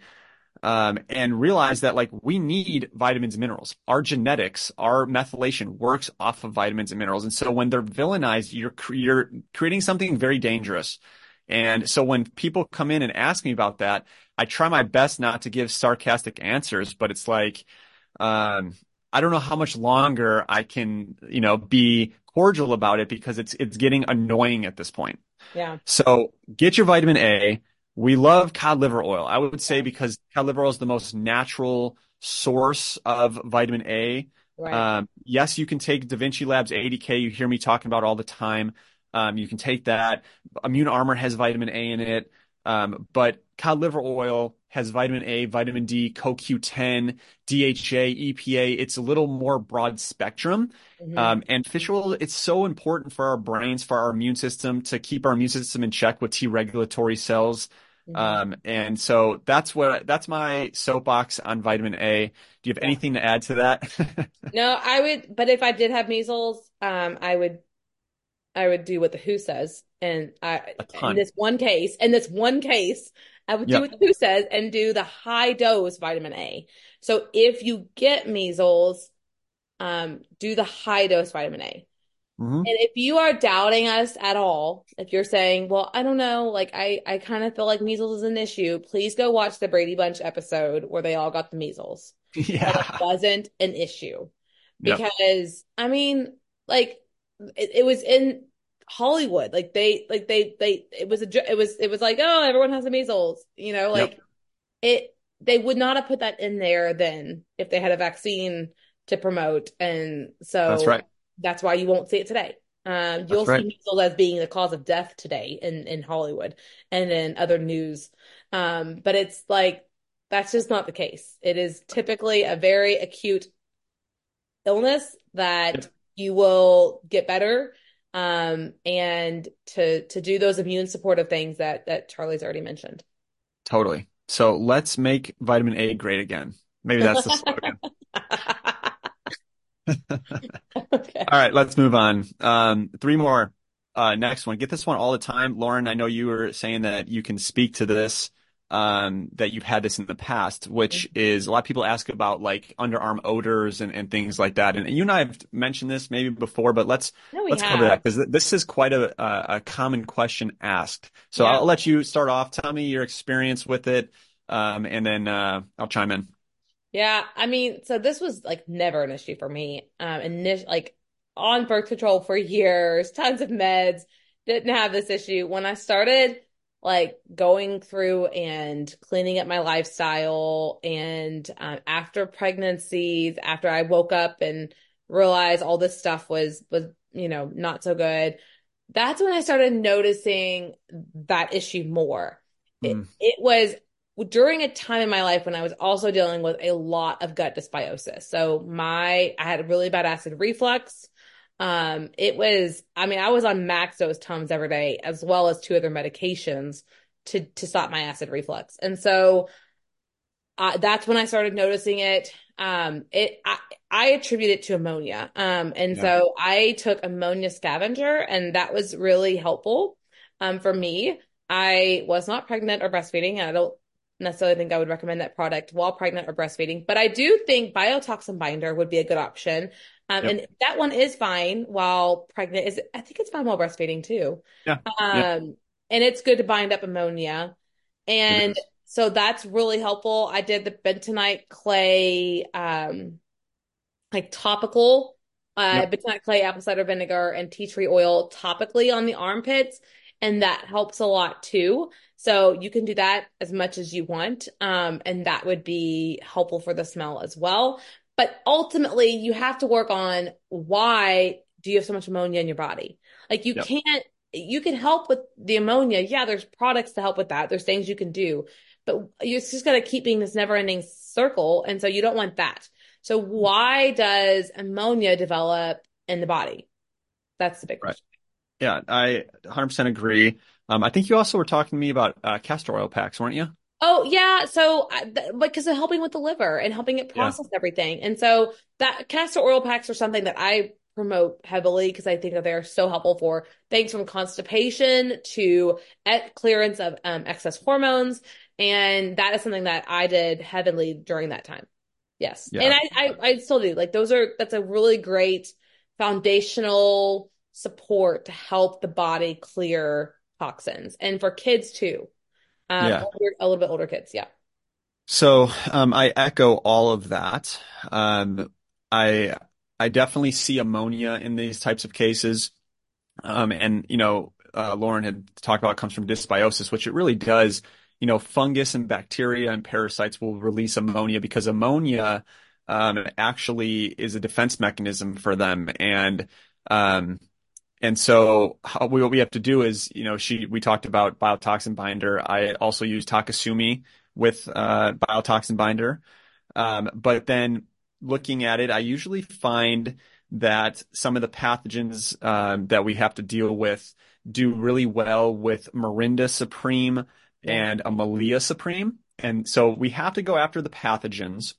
S1: um, and realize that like we need vitamins and minerals. Our genetics, our methylation works off of vitamins and minerals. And so when they're villainized, you're, you're creating something very dangerous. And so when people come in and ask me about that, I try my best not to give sarcastic answers, but it's like, um, I don't know how much longer I can, you know, be cordial about it because it's, it's getting annoying at this point.
S2: Yeah.
S1: So get your vitamin A we love cod liver oil. I would say because cod liver oil is the most natural source of vitamin A. Right. Um, yes, you can take Da Vinci Labs ADK. You hear me talking about all the time. Um, you can take that. Immune Armor has vitamin A in it. Um, but cod liver oil has vitamin A, vitamin D, CoQ10, DHA, EPA. It's a little more broad spectrum. Mm-hmm. Um, and fish oil, it's so important for our brains, for our immune system to keep our immune system in check with T regulatory cells. Mm-hmm. Um, and so that's what that's my soapbox on vitamin A. Do you have anything to add to that? *laughs*
S2: no, I would, but if I did have measles, um, I would, I would do what the WHO says, and I in this one case, in this one case, I would do what the WHO says and do the high dose vitamin A. So if you get measles, um, do the high dose vitamin A. Mm-hmm. And if you are doubting us at all, if you're saying, well, I don't know, like I, I kind of feel like measles is an issue, please go watch the Brady Bunch episode where they all got the measles. *laughs*
S1: Yeah.
S2: it wasn't an issue. Because, yep. I mean, like it, it, was in Hollywood. Like they, like they, they, it was a, it was, it was like, oh, everyone has the measles, you know, like yep. it, they would not have put that in there then if they had a vaccine to promote. And so
S1: that's right
S2: that's why you won't see it today. Um, you'll right. see measles as being the cause of death today in, in Hollywood and in other news. Um, but it's like, that's just not the case. It is typically a very acute illness that yep. you will get better. Um, and to, to do those immune supportive things that, that Charlie's already mentioned.
S1: Totally. So let's make vitamin A great again. Maybe that's the *laughs* slogan. *laughs* *laughs* okay. All right, let's move on. Um, three more. Uh, next one. Get this one all the time. Lauren, I know you were saying that you can speak to this, um, that you've had this in the past, which mm-hmm. is a lot of people ask about like underarm odors and, and things like that. And you and I have mentioned this maybe before, but let's, no, let's have. cover that because this is quite a, a, a common question asked. So yeah. I'll let you start off. Tell me your experience with it. Um, and then, uh, I'll chime in.
S2: Yeah, I mean, so this was like never an issue for me. Um, and like on birth control for years, tons of meds, didn't have this issue. When I started like going through and cleaning up my lifestyle, and um, after pregnancies, after I woke up and realized all this stuff was was you know not so good, that's when I started noticing that issue more. It, hmm. it was during a time in my life when I was also dealing with a lot of gut dysbiosis. So my, I had really bad acid reflux. Um, it was, I mean, I was on max dose Tums every day, as well as two other medications to, to stop my acid reflux. And so, uh, that's when I started noticing it. Um, it, I, I attribute it to ammonia. Um, and yeah. so I took ammonia scavenger and that was really helpful, um, for me. I was not pregnant or breastfeeding. and I don't necessarily think I would recommend that product while pregnant or breastfeeding, but I do think biotoxin binder would be a good option. Um, yep. and that one is fine while pregnant is, I think it's fine while breastfeeding too.
S1: Yeah. Um, yeah.
S2: and it's good to bind up ammonia. And so that's really helpful. I did the bentonite clay, um, like topical, uh, yep. bentonite clay, apple cider vinegar and tea tree oil topically on the armpits. And that helps a lot too. So you can do that as much as you want. Um, and that would be helpful for the smell as well. But ultimately you have to work on why do you have so much ammonia in your body? Like you yep. can't, you can help with the ammonia. Yeah, there's products to help with that. There's things you can do, but you're just going to keep being this never ending circle. And so you don't want that. So why does ammonia develop in the body? That's the big
S1: Right.
S2: question.
S1: Yeah, I 100% agree. Um, I think you also were talking to me about uh, castor oil packs, weren't you?
S2: Oh yeah, so th- because of helping with the liver and helping it
S1: Yeah.
S2: process everything, and so that castor oil packs are something that I promote heavily because I think that they're so helpful for things from constipation to clearance of um, excess hormones, and that is something that I did heavily during that time. Yes,
S1: Yeah.
S2: and I, I I still do. Like those are that's a really great foundational support to help the body clear toxins, and for kids too. Um,
S1: Yeah.
S2: older, a little bit older kids, yeah.
S1: So, um, I echo all of that. Um, I I definitely see ammonia in these types of cases. Um, and you know, uh, Lauren had talked about it comes from dysbiosis, which it really does. You know, fungus and bacteria and parasites will release ammonia because ammonia um, actually is a defense mechanism for them. And um, and so how, we, what we have to do is, you know, she we talked about biotoxin binder. I also use Takesumi with uh, biotoxin binder. Um, but then looking at it, I usually find that some of the pathogens um, that we have to deal with do really well with Morinda Supreme and Amalia Supreme. And so we have to go after the pathogens,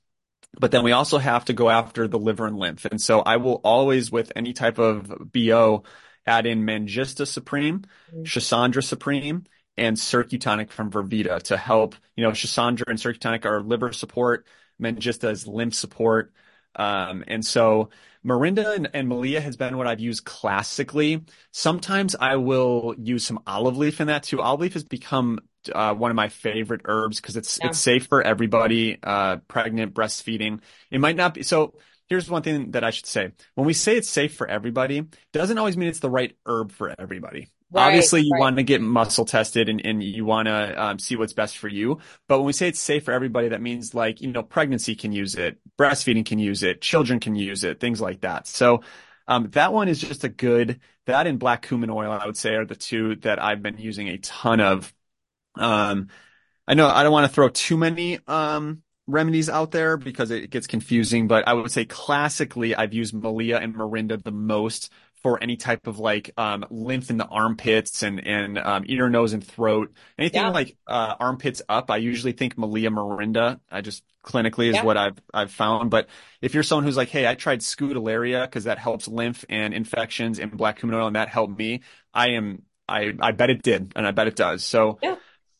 S1: but then we also have to go after the liver and lymph. And so I will always, with any type of BO, add in Manjistha Supreme,
S2: Mhm.
S1: Shasandra Supreme, and Cirq Tonic from Vervita to help. You know, Shasandra and Cirq Tonic are liver support, Manjistha is lymph support. Um, and so Morinda and, and Melia has been what I've used classically. Sometimes I will use some olive leaf in that too. Olive leaf has become uh, one of my favorite herbs because it's
S2: Yeah.
S1: it's safe for everybody, uh, pregnant, breastfeeding. It might not be so. Here's one thing that I should say. When we say it's safe for everybody, doesn't always mean it's the right herb for everybody.
S2: Right,
S1: Obviously, you
S2: right.
S1: want to get muscle tested and, and you want to um, see what's best for you. But when we say it's safe for everybody, that means like, you know, pregnancy can use it, breastfeeding can use it, children can use it, things like that. So, um, that one is just a good, that and black cumin oil, I would say are the two that I've been using a ton of. Um, I know I don't want to throw too many, um, remedies out there because it gets confusing, but I would say classically I've used Melia and Morinda the most for any type of like um, lymph in the armpits and and um, ear, nose, and throat. Anything
S2: Yeah.
S1: like uh, armpits up, I usually think Melia Morinda. I just clinically is
S2: Yeah.
S1: what I've I've found. But if you're someone who's like, hey, I tried Scutellaria because that helps lymph and infections and black cumin oil and that helped me, I am I I bet it did and I bet it does. So.
S2: Yeah.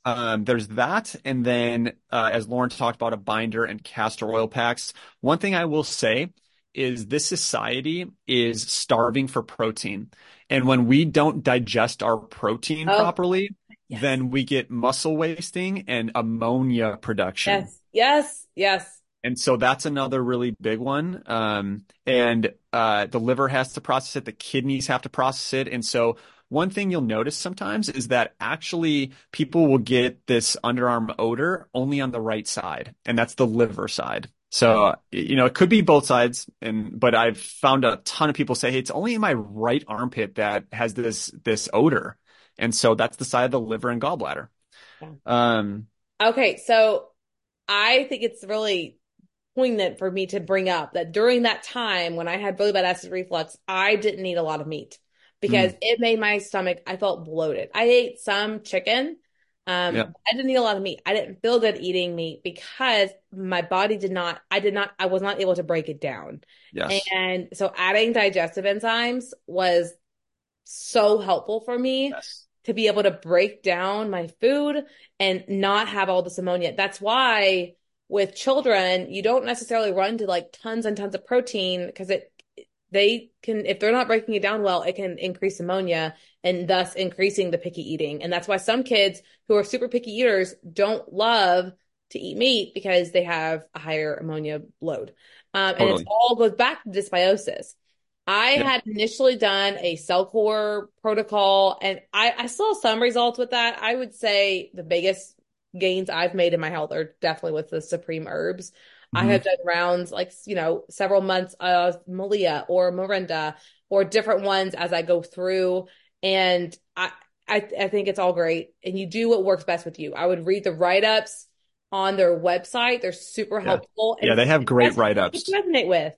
S1: Um, there's that. And then, uh, as Lauren talked about a binder and castor oil packs, one thing I will say is this society is starving for protein. And when we don't digest our protein
S2: Oh,
S1: properly,
S2: yes.
S1: then we get muscle wasting and ammonia production.
S2: Yes, yes, yes.
S1: And so that's another really big one. Um, and uh, the liver has to process it, the kidneys have to process it. And so one thing you'll notice sometimes is that actually people will get this underarm odor only on the right side, and that's the liver side. So, you know, it could be both sides, and but I've found a ton of people say, "Hey, it's only in my right armpit that has this this odor," and so that's the side of the liver and gallbladder. Um,
S2: Okay, so I think it's really poignant for me to bring up that during that time when I had really bad acid reflux, I didn't eat a lot of meat because it made my stomach, I felt bloated. I ate some chicken. Um,
S1: Yeah.
S2: I didn't eat a lot of meat. I didn't feel good eating meat because my body did not, I did not, I was not able to break it down.
S1: yes,
S2: And so adding digestive enzymes was so helpful for me
S1: yes,
S2: to be able to break down my food and not have all this ammonia. That's why with children, you don't necessarily run to like tons and tons of protein because it they can if they're not breaking it down well, it can increase ammonia and thus increasing the picky eating. And that's why some kids who are super picky eaters don't love to eat meat because they have a higher ammonia load. Um, and it all goes back to dysbiosis. I
S1: Yeah.
S2: had initially done a Cellcore protocol and I, I saw some results with that. I would say the biggest gains I've made in my health are definitely with the Supreme Herbs. I
S1: Mhm.
S2: have done rounds like, you know, several months of Melia or Morinda or different ones as I go through. And I, I, I think it's all great. And you do what works best with you. I would read the write ups on their website. They're super
S1: Yeah.
S2: helpful
S1: Yeah,
S2: and
S1: they have great write-ups.
S2: resonate with.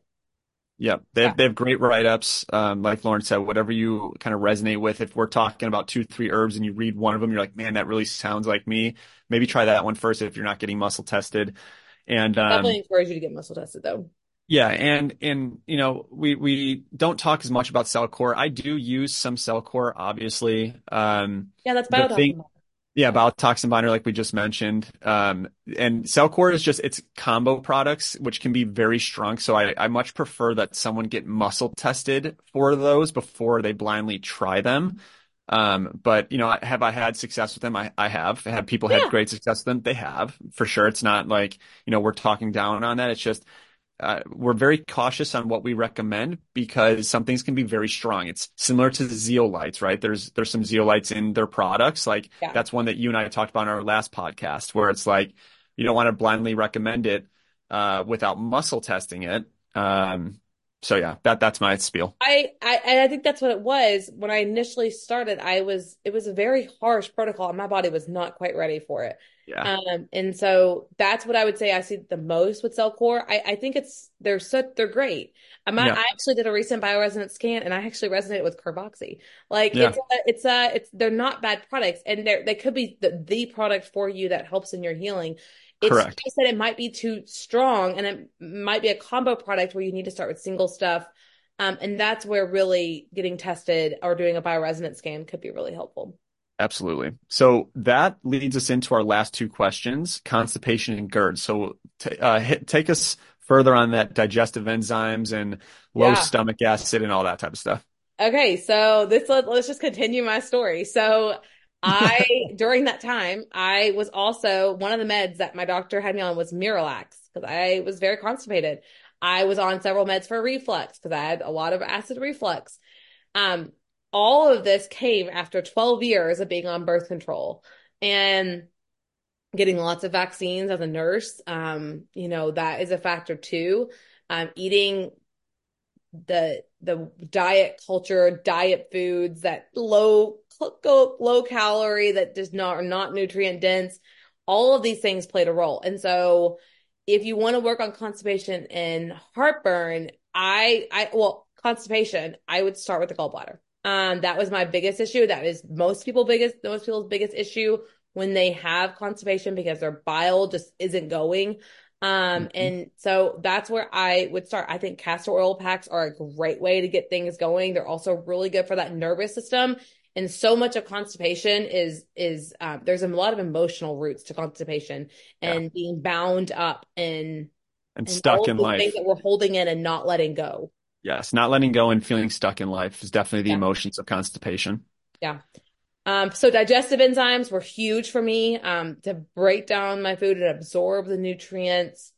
S1: Yeah, they have they have great write-ups. Um, like Lauren said, whatever you kind of resonate with. If we're talking about two, three herbs and you read one of them, you're like, man, that really sounds like me. Maybe try that one first if you're not getting muscle tested. And
S2: Definitely
S1: um,
S2: encourage you to get muscle tested though.
S1: yeah, and and you know, we we don't talk as much about Cellcore. I do use some Cellcore, obviously. Um,
S2: Yeah, that's biotoxin.
S1: Yeah, biotoxin binder, like we just mentioned. Um, and Cellcore is just, it's combo products, which can be very strong. So I, I much prefer that someone get muscle tested for those before they blindly try them. Um, but you know, have I had success with them? I, I have. Have people had great success with them? They have, for sure. It's not like, you know, we're talking down on that. It's just, uh, we're very cautious on what we recommend because some things can be very strong. It's similar to the zeolites, right? There's there's some zeolites in their products. Like
S2: Yeah.
S1: that's one that you and I talked about in our last podcast, where it's like you don't want to blindly recommend it uh, without muscle testing it. Um, so yeah, that that's my spiel.
S2: I, I and I think that's what it was when I initially started. I was it was a very harsh protocol and my body was not quite ready for it.
S1: Yeah,
S2: Um, and so that's what I would say I see the most with Cellcore. I, I think it's they're so they're great. Um, I,
S1: yeah,
S2: I actually did a recent bioresonance scan and I actually resonated with Carboxy. Like
S1: yeah,
S2: it's a, it's a it's they're not bad products and they're they could be the, the product for you that helps in your healing. It's
S1: correct.
S2: just that it might be too strong and it might be a combo product where you need to start with single stuff. Um, and that's where really getting tested or doing a bioresonance scan could be really helpful.
S1: Absolutely. So that leads us into our last two questions, constipation and GERD. So t uh, hit, take us further on that digestive enzymes and low
S2: Yeah.
S1: stomach acid and all that type of stuff.
S2: Okay, so this let, let's just continue my story. So I *laughs* during that time, I was also one of the meds that my doctor had me on was Miralax because I was very constipated. I was on several meds for reflux because I had a lot of acid reflux. Um, all of this came after 12 years of being on birth control and getting lots of vaccines as a nurse. Um, you know, that is a factor too. Um, eating the the diet culture, diet foods that low go low calorie that does not are not nutrient dense. All of these things played a role. And so if you want to work on constipation and heartburn, I I well, constipation, I would start with the gallbladder. Um, that was my biggest issue. That is most people biggest most people's biggest issue when they have constipation because their bile just isn't going. Um,
S1: Mhm.
S2: and so that's where I would start. I think castor oil packs are a great way to get things going. They're also really good for that nervous system. And so much of constipation is is um, there's a lot of emotional roots to constipation
S1: Yeah.
S2: and being bound up in
S1: And
S2: and
S1: stuck in
S2: things
S1: life.
S2: that we're holding in and not letting go.
S1: Yes, not letting go and feeling stuck in life is definitely the
S2: Yeah.
S1: emotions of constipation.
S2: Yeah. Um, so digestive enzymes were huge for me, um, to break down my food and absorb the nutrients.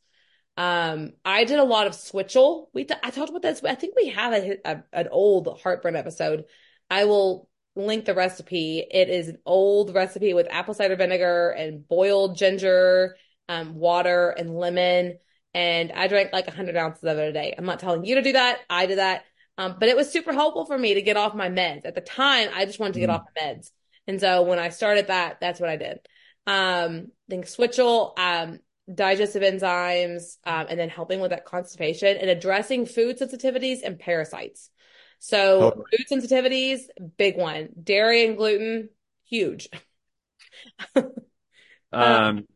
S2: Um, I did a lot of switchel. We, t I talked about this. I think we have a, a, an old heartburn episode. I will link the recipe. It is an old recipe with apple cider vinegar and boiled ginger, um, water and lemon. And I drank like 100 ounces of it a day. I'm not telling you to do that. I did that. Um, but it was super helpful for me to get off my meds. At the time, I just wanted to get
S1: Mm.
S2: off my meds. And so when I started that, that's what I did. Um, I think switchel, um, digestive enzymes, um, and then helping with that constipation and addressing food sensitivities and parasites. So
S1: Totally.
S2: food sensitivities, big one. Dairy and gluten, huge. *laughs* Um,
S1: Um,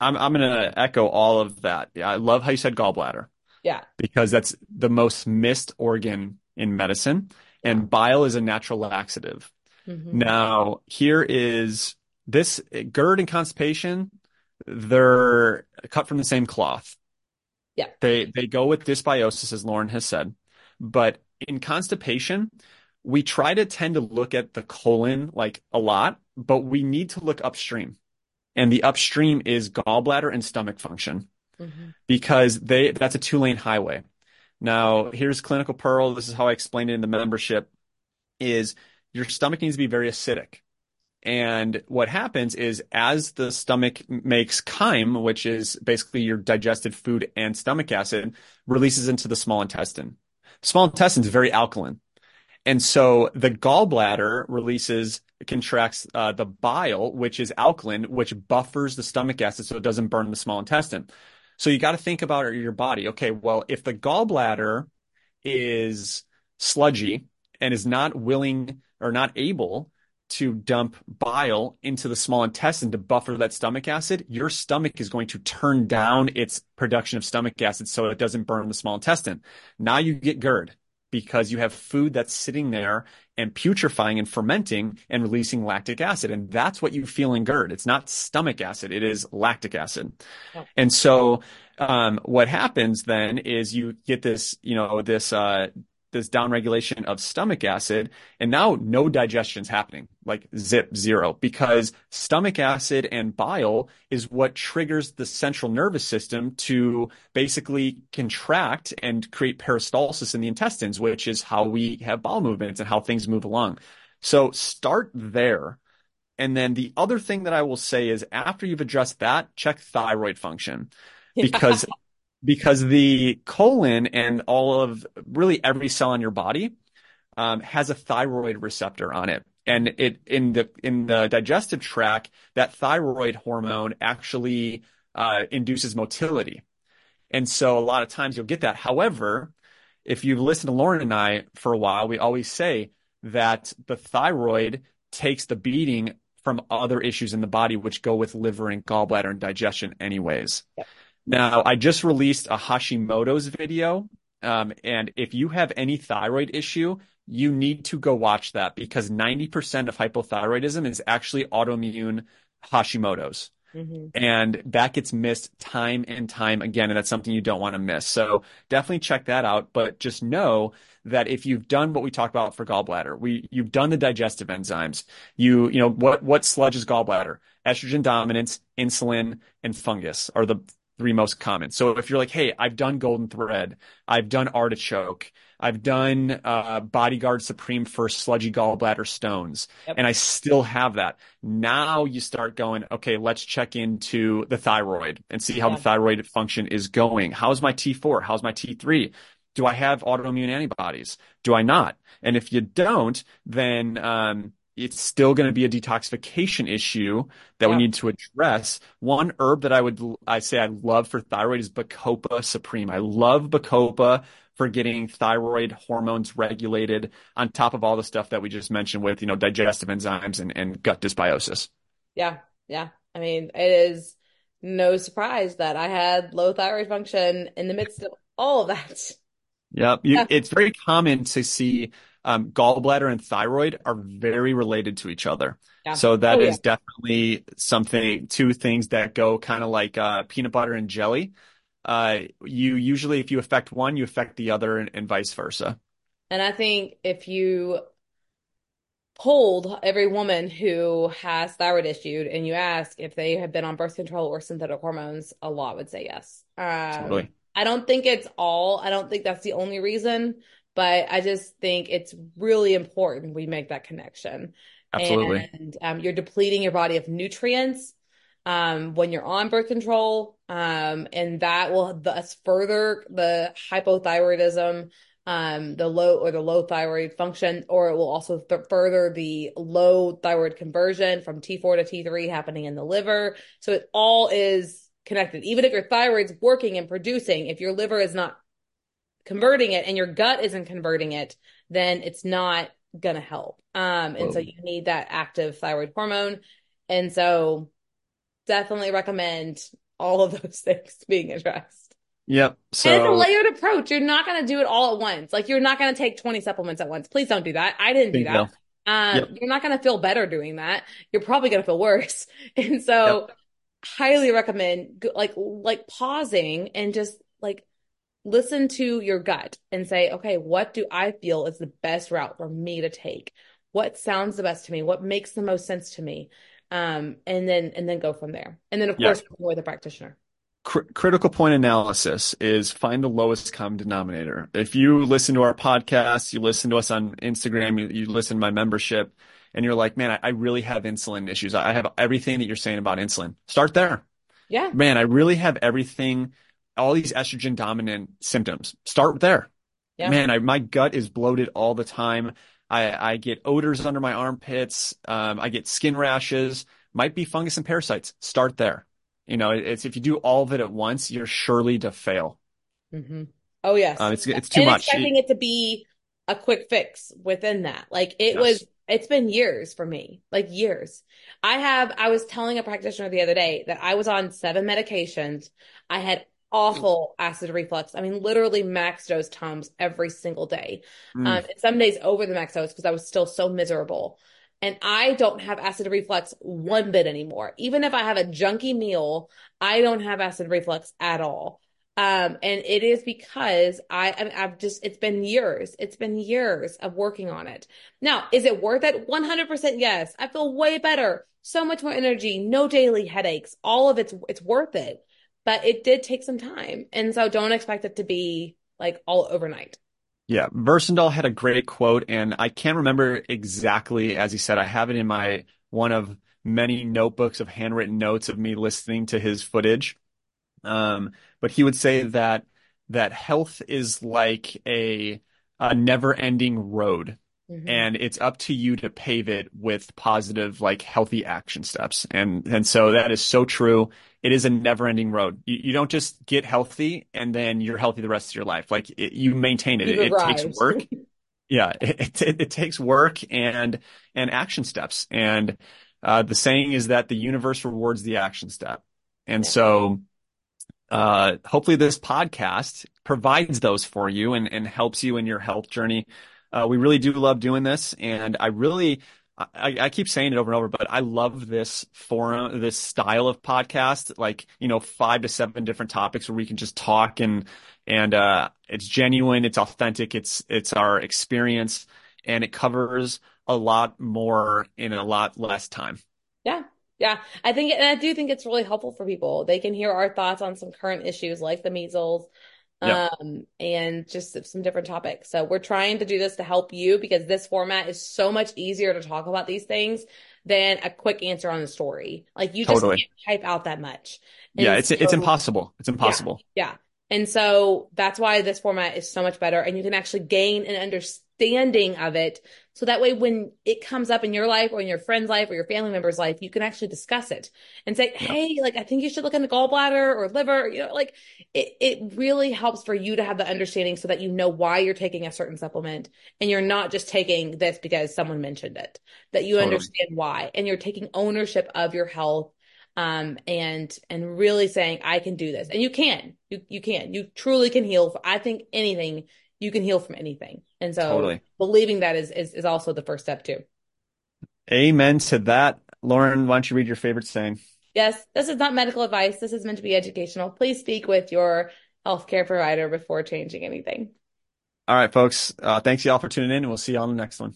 S1: I'm I'm gonna echo all of that. Yeah, I love how you said gallbladder
S2: yeah,
S1: because that's the most missed organ in medicine, and bile is a natural laxative.
S2: hmm
S1: Now, here is this GERD and constipation, they're cut from the same cloth.
S2: Yeah.
S1: They they go with dysbiosis, as Lauren has said. But in constipation, we try to tend to look at the colon like a lot, but we need to look upstream. And the upstream is gallbladder and stomach function
S2: hmm
S1: because they that's a two-lane highway. Now, here's clinical pearl. This is how I explained it in the membership is your stomach needs to be very acidic. And what happens is as the stomach makes chyme, which is basically your digested food and stomach acid, releases into the small intestine. Small intestine is very alkaline. And so the gallbladder releases contracts uh, the bile, which is alkaline, which buffers the stomach acid so it doesn't burn the small intestine. So you got to think about your body. Okay, well, if the gallbladder is sludgy and is not willing or not able to dump bile into the small intestine to buffer that stomach acid, your stomach is going to turn down its production of stomach acid so it doesn't burn the small intestine. Now you get GERD because you have food that's sitting there and putrefying and fermenting and releasing lactic acid. And that's what you feel in GERD. It's not stomach acid. It is lactic acid. Oh. And so, um, what happens then is you get this, you know, this, uh, this downregulation of stomach acid and now no digestion's happening like zip zero because stomach acid and bile is what triggers the central nervous system to basically contract and create peristalsis in the intestines which is how we have bowel movements and how things move along. So start there. And then the other thing that I will say is after you've addressed that check thyroid function. Because because the colon and all of really every cell in your body um, has a thyroid receptor on it. And it in the in the digestive tract, that thyroid hormone actually uh, induces motility. And so a lot of times you'll get that. However, if you've listened to Lauren and I for a while, we always say that the thyroid takes the beating from other issues in the body, which go with liver and gallbladder and digestion anyways. Now, I just released a Hashimoto's video. Um, and if you have any thyroid issue, you need to go watch that because 90% of hypothyroidism is actually autoimmune Hashimoto's. Mm-hmm. And that gets missed time and time again. And that's something you don't want to miss. So definitely check that out. But just know that if you've done what we talked about for gallbladder, we, you've done the digestive enzymes, you, you know, what, what sludges gallbladder? Estrogen dominance, insulin, and fungus are the three most common. So if you're like, hey, I've done golden thread, I've done artichoke, I've done uh, bodyguard supreme for sludgy gallbladder stones, yep. and I still have that. Now you start going, okay, let's check into the thyroid and see how yeah. the thyroid function is going. How's my T4? How's my T3? Do I have autoimmune antibodies? Do I not? And if you don't, then um, it's still going to be a detoxification issue that yeah. we need to address. One herb that I would, I say I love for thyroid is Bacopa Supreme. I love Bacopa for getting thyroid hormones regulated on top of all the stuff that we just mentioned with, you know, digestive enzymes and, and gut dysbiosis.
S2: Yeah. Yeah. I mean, it is no surprise that I had low thyroid function in the midst of all of that.
S1: Yep. You, yeah. It's very common to see um, gallbladder and thyroid are very related to each other. Yeah. So that oh, is yeah. definitely something, two things that go kind of like uh, peanut butter and jelly. Uh, you usually, if you affect one, you affect the other and, and vice versa.
S2: And I think if you polled every woman who has thyroid issues and you ask if they have been on birth control or synthetic hormones, a lot would say yes. Um, totally. I don't think it's all. I don't think that's the only reason, but I just think it's really important we make that connection.
S1: Absolutely.
S2: And um, you're depleting your body of nutrients um, when you're on birth control. Um, and that will thus further the hypothyroidism, um, the low or the low thyroid function, or it will also th- further the low thyroid conversion from T4 to T3 happening in the liver. So it all is connected. Even if your thyroid's working and producing, if your liver is not converting it and your gut isn't converting it, then it's not going to help. Um, and Whoa. so you need that active thyroid hormone. And so definitely recommend all of those *laughs* things being addressed.
S1: Yep.
S2: So and it's a layered approach. You're not going to do it all at once. Like you're not going to take 20 supplements at once. Please don't do that. I didn't do that. Um, yep. You're not going to feel better doing that. You're probably going to feel worse. *laughs* And so yep. highly recommend like, like pausing and just like listen to your gut and say, okay, what do I feel is the best route for me to take? What sounds the best to me? What makes the most sense to me? Um, and then, and then go from there. And then of yeah. course, with a practitioner.
S1: critical point analysis is find the lowest common denominator. If you listen to our podcast, you listen to us on Instagram, you, you listen to my membership, and you're like, man, I, I really have insulin issues. I have everything that you're saying about insulin. Start there.
S2: Yeah.
S1: Man, I really have everything all these estrogen dominant symptoms. Start there. Yeah. Man, I, my gut is bloated all the time. I, I get odors under my armpits. Um, I get skin rashes. Might be fungus and parasites. Start there. You know, it's if you do all of it at once, you're surely to fail.
S2: Mm-hmm. Oh yes,
S1: um, it's it's too
S2: and
S1: much.
S2: Expecting it, it to be a quick fix within that, like it yes. was. It's been years for me, like years. I have. I was telling a practitioner the other day that I was on seven medications. I had awful acid reflux. I mean, literally max dose Tums every single day. Mm. Um, some days over the max dose because I was still so miserable. And I don't have acid reflux one bit anymore. Even if I have a junky meal, I don't have acid reflux at all. Um, and it is because I, I have just, it's been years. It's been years of working on it. Now, is it worth it? 100% yes. I feel way better. So much more energy, no daily headaches. All of it's, it's worth it but it did take some time. And so don't expect it to be like all overnight.
S1: Yeah. Versendaal had a great quote and I can't remember exactly as he said, I have it in my one of many notebooks of handwritten notes of me listening to his footage. Um, but he would say that, that health is like a, a never ending road. Mm-hmm. And it's up to you to pave it with positive, like healthy action steps. And, and so that is so true. It is a never ending road. You, you don't just get healthy and then you're healthy the rest of your life. Like it, you maintain it. It, it, takes work. *laughs* yeah. It, it, it, takes work and, and action steps. And, uh, the saying is that the universe rewards the action step. And yeah. so, uh, hopefully this podcast provides those for you and, and helps you in your health journey. Uh, we really do love doing this, and I really, I, I, keep saying it over and over, but I love this forum, this style of podcast, like, you know, five to seven different topics where we can just talk and, and, uh, it's genuine, it's authentic, it's, it's our experience and it covers a lot more in a lot less time.
S2: Yeah. Yeah. I think, and I do think it's really helpful for people. They can hear our thoughts on some current issues like the measles, Um, and just some different topics. So we're trying to do this to help you because this format is so much easier to talk about these things than a quick answer on the story. Like you just can't type out that much.
S1: And yeah, it's so, it's impossible. It's impossible.
S2: Yeah, yeah. And so that's why this format is so much better and you can actually gain an understanding of it so that way, when it comes up in your life or in your friend's life or your family member's life, you can actually discuss it and say, Hey, like, I think you should look into gallbladder or liver, you know, like it, it really helps for you to have the understanding so that you know why you're taking a certain supplement and you're not just taking this because someone mentioned it, that you totally. understand why and you're taking ownership of your health um, and and really saying I can do this, and you can, you you can, you truly can heal. I think anything you can heal from anything. And so totally. believing that is, is, is also the first step too.
S1: Amen to that. Lauren, why don't you read your favorite saying?
S2: Yes, this is not medical advice. This is meant to be educational. Please speak with your healthcare provider before changing anything.
S1: All right, folks. Uh, thanks y'all for tuning in and we'll see you on the next one.